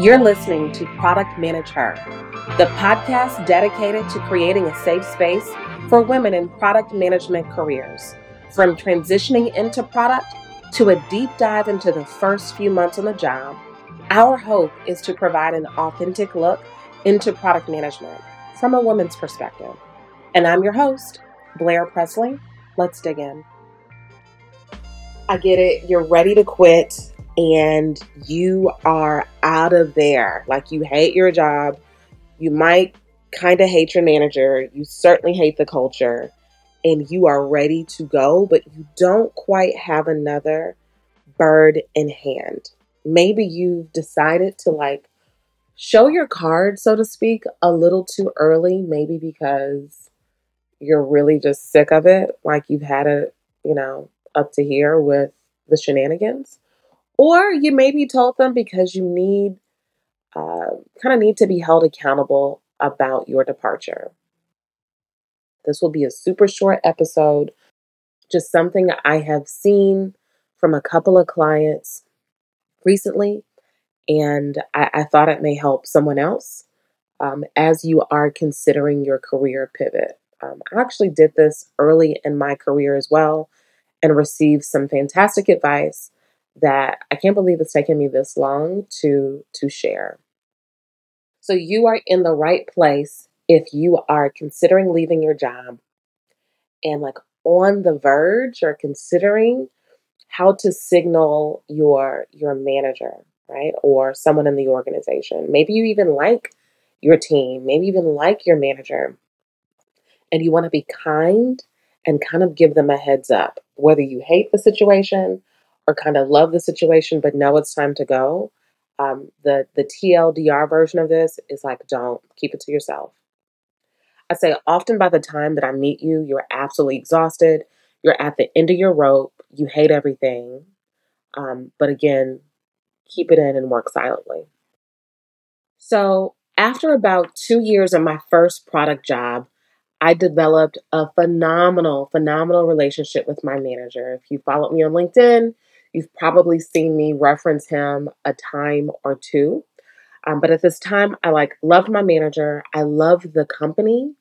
You're listening to Product Manage Her, the podcast dedicated to creating a safe space for women in product management careers. From transitioning into product to a deep dive into the first few months on the job, our hope is to provide an authentic look into product management from a woman's perspective. And I'm your host, Blair Presley. Let's dig in. I get it. You're ready to quit and you are out of there. Like you hate your job. You might kind of hate your manager. You certainly hate the culture. And you are ready to go, but you don't quite have another bird in hand. Maybe you've decided to like show your card, so to speak, a little too early, maybe because you're really just sick of it. Like you've had it, you know, up to here with the shenanigans. Or you maybe told them because you need, uh, kind of need to be held accountable about your departure. This will be a super short episode, just something I have seen from a couple of clients recently, and I, I thought it may help someone else um, as you are considering your career pivot. Um, I actually did this early in my career as well and received some fantastic advice that I can't believe it's taken me this long to to share. So you are in the right place if you are considering leaving your job and like on the verge or considering how to signal your your manager, right? Or someone in the organization. Maybe you even like your team, maybe even like your manager. And you want to be kind and kind of give them a heads up, whether you hate the situation or kind of love the situation but know it's time to go. Um, the the TLDR version of this is like don't keep it to yourself. I say often by the time that I meet you, you're absolutely exhausted. You're at the end of your rope. You hate everything. Um, but again, keep it in and work silently. So, after about two years of my first product job, I developed a phenomenal, phenomenal relationship with my manager. If you followed me on LinkedIn, You've probably seen me reference him a time or two. Um, but at this time, I like loved my manager. I loved the company.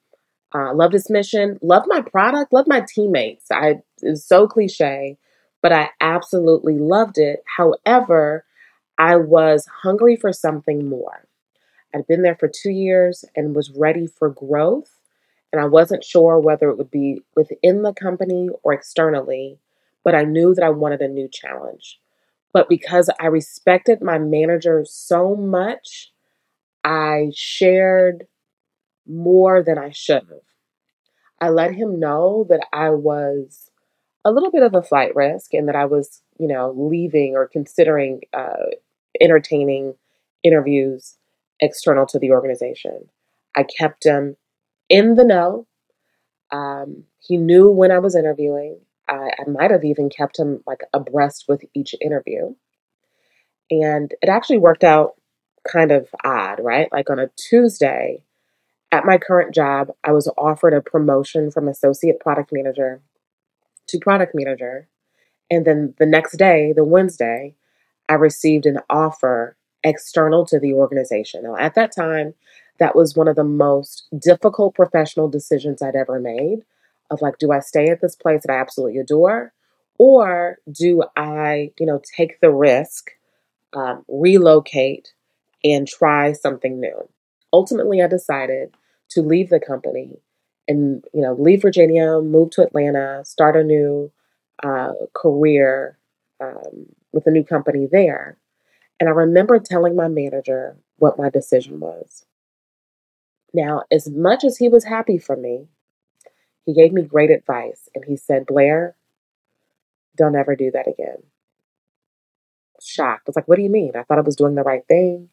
Uh, loved his mission. Loved my product. Loved my teammates. I so cliche, but I absolutely loved it. However, I was hungry for something more. I'd been there for two years and was ready for growth. And I wasn't sure whether it would be within the company or externally but I knew that I wanted a new challenge. But because I respected my manager so much, I shared more than I should have. I let him know that I was a little bit of a flight risk and that I was, you know, leaving or considering uh, entertaining interviews external to the organization. I kept him in the know. Um, he knew when I was interviewing. I, I might have even kept him like abreast with each interview. And it actually worked out kind of odd, right? Like on a Tuesday at my current job, I was offered a promotion from associate product manager to product manager. And then the next day, the Wednesday, I received an offer external to the organization. Now, at that time, that was one of the most difficult professional decisions I'd ever made of like, do I stay at this place that I absolutely adore? Or do I, you know, take the risk, um, relocate, and try something new? Ultimately, I decided to leave the company and, you know, leave Virginia, move to Atlanta, start a new uh, career um, with a new company there. And I remember telling my manager what my decision was. Now, as much as he was happy for me, he gave me great advice and he said, Blair, don't ever do that again. Shocked. I was like, what do you mean? I thought I was doing the right thing.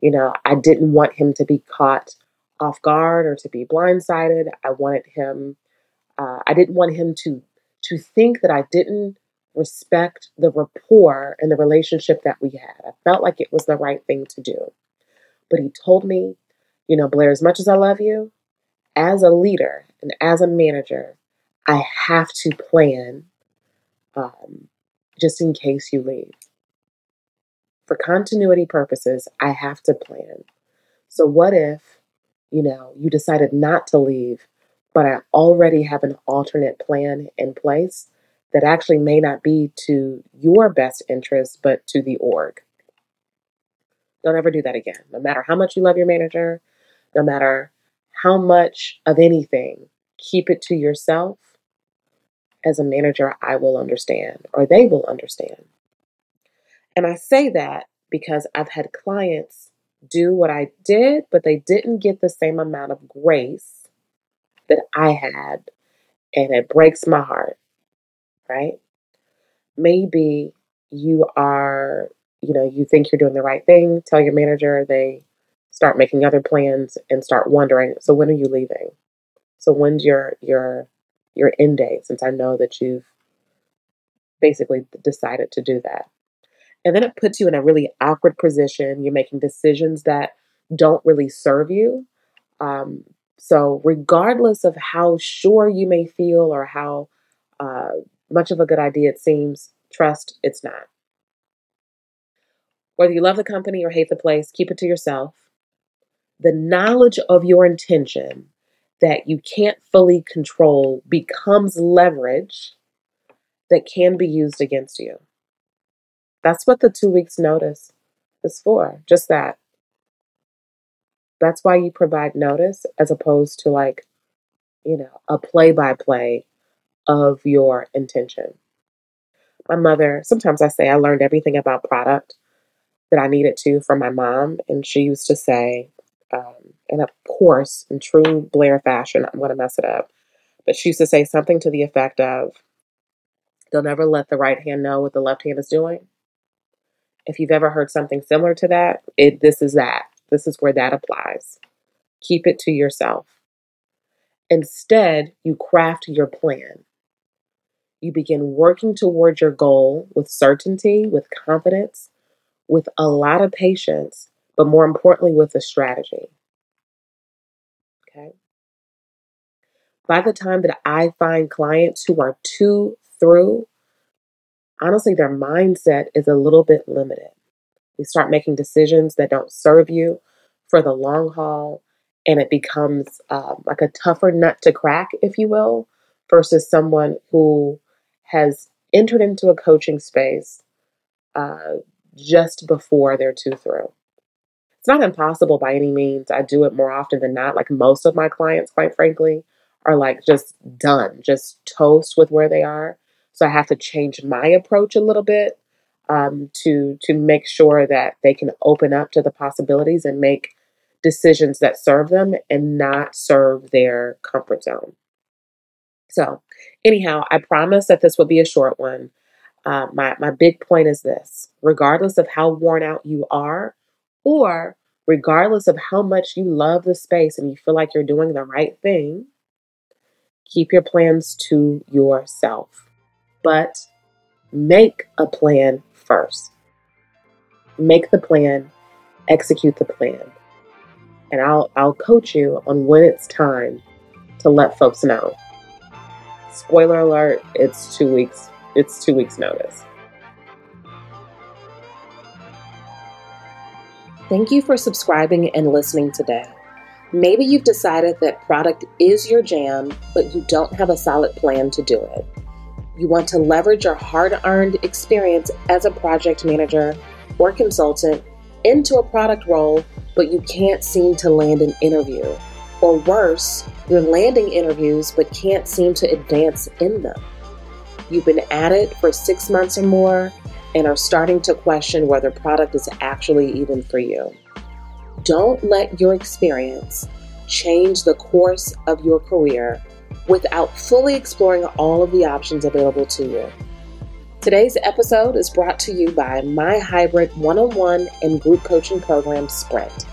You know, I didn't want him to be caught off guard or to be blindsided. I wanted him, uh, I didn't want him to to think that I didn't respect the rapport and the relationship that we had. I felt like it was the right thing to do. But he told me, you know, Blair, as much as I love you, as a leader and as a manager, I have to plan um, just in case you leave. for continuity purposes, I have to plan. So, what if, you know, you decided not to leave, but I already have an alternate plan in place that actually may not be to your best interest, but to the org? Don't ever do that again. No matter how much you love your manager, no matter how much of anything, keep it to yourself. As a manager, I will understand, or they will understand. And I say that because I've had clients do what I did, but they didn't get the same amount of grace that I had. And it breaks my heart, right? Maybe you are, you know, you think you're doing the right thing, tell your manager, they start making other plans and start wondering, so when are you leaving? So when's your your your end date since I know that you've basically decided to do that. And then it puts you in a really awkward position. You're making decisions that don't really serve you. Um, so, regardless of how sure you may feel or how uh, much of a good idea it seems, trust it's not. Whether you love the company or hate the place, keep it to yourself. The knowledge of your intention that you can't fully control becomes leverage that can be used against you. That's what the two weeks notice is for, just that. That's why you provide notice as opposed to like, you know, a play by play of your intention. My mother, sometimes I say I learned everything about product that I needed to from my mom. And she used to say, um, and of course, in true Blair fashion, I'm going to mess it up. But she used to say something to the effect of, they'll never let the right hand know what the left hand is doing. If you've ever heard something similar to that, it this is that. This is where that applies. Keep it to yourself. Instead, you craft your plan. You begin working towards your goal with certainty, with confidence, with a lot of patience, but more importantly, with a strategy. Okay. By the time that I find clients who are too through honestly, their mindset is a little bit limited. You start making decisions that don't serve you for the long haul, and it becomes um, like a tougher nut to crack, if you will, versus someone who has entered into a coaching space uh, just before they're too through. It's not impossible by any means. I do it more often than not. Like most of my clients, quite frankly, are like just done, just toast with where they are. So I have to change my approach a little bit um, to to make sure that they can open up to the possibilities and make decisions that serve them and not serve their comfort zone. So, anyhow, I promise that this will be a short one. Uh, my my big point is this: regardless of how worn out you are, or regardless of how much you love the space and you feel like you're doing the right thing, keep your plans to yourself but make a plan first. Make the plan, execute the plan. And I'll I'll coach you on when it's time to let folks know. Spoiler alert, it's 2 weeks it's 2 weeks notice. Thank you for subscribing and listening today. Maybe you've decided that product is your jam, but you don't have a solid plan to do it. You want to leverage your hard earned experience as a project manager or consultant into a product role, but you can't seem to land an interview. Or worse, you're landing interviews but can't seem to advance in them. You've been at it for six months or more and are starting to question whether product is actually even for you. Don't let your experience change the course of your career without fully exploring all of the options available to you. Today's episode is brought to you by my hybrid one on one and group coaching program, Sprint.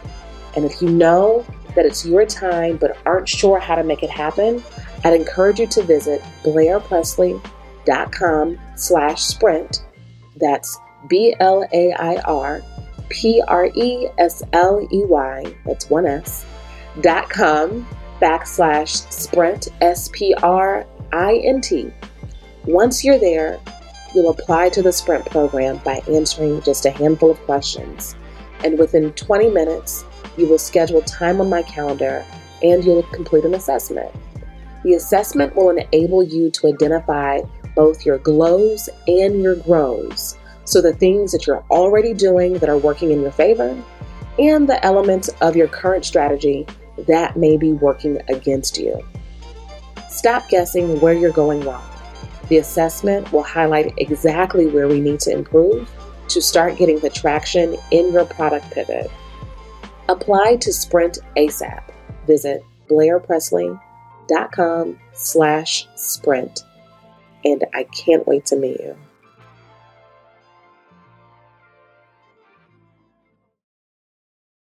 And if you know that it's your time but aren't sure how to make it happen, I'd encourage you to visit blairpresley.com slash sprint. That's B L A I R P R E S L E Y, that's one S, dot com backslash sprint, S P R I N T. Once you're there, You'll apply to the Sprint program by answering just a handful of questions. And within 20 minutes, you will schedule time on my calendar and you'll complete an assessment. The assessment will enable you to identify both your glows and your grows. So, the things that you're already doing that are working in your favor, and the elements of your current strategy that may be working against you. Stop guessing where you're going wrong. The assessment will highlight exactly where we need to improve to start getting the traction in your product pivot. Apply to Sprint ASAP. Visit blairpresley.com slash sprint. And I can't wait to meet you.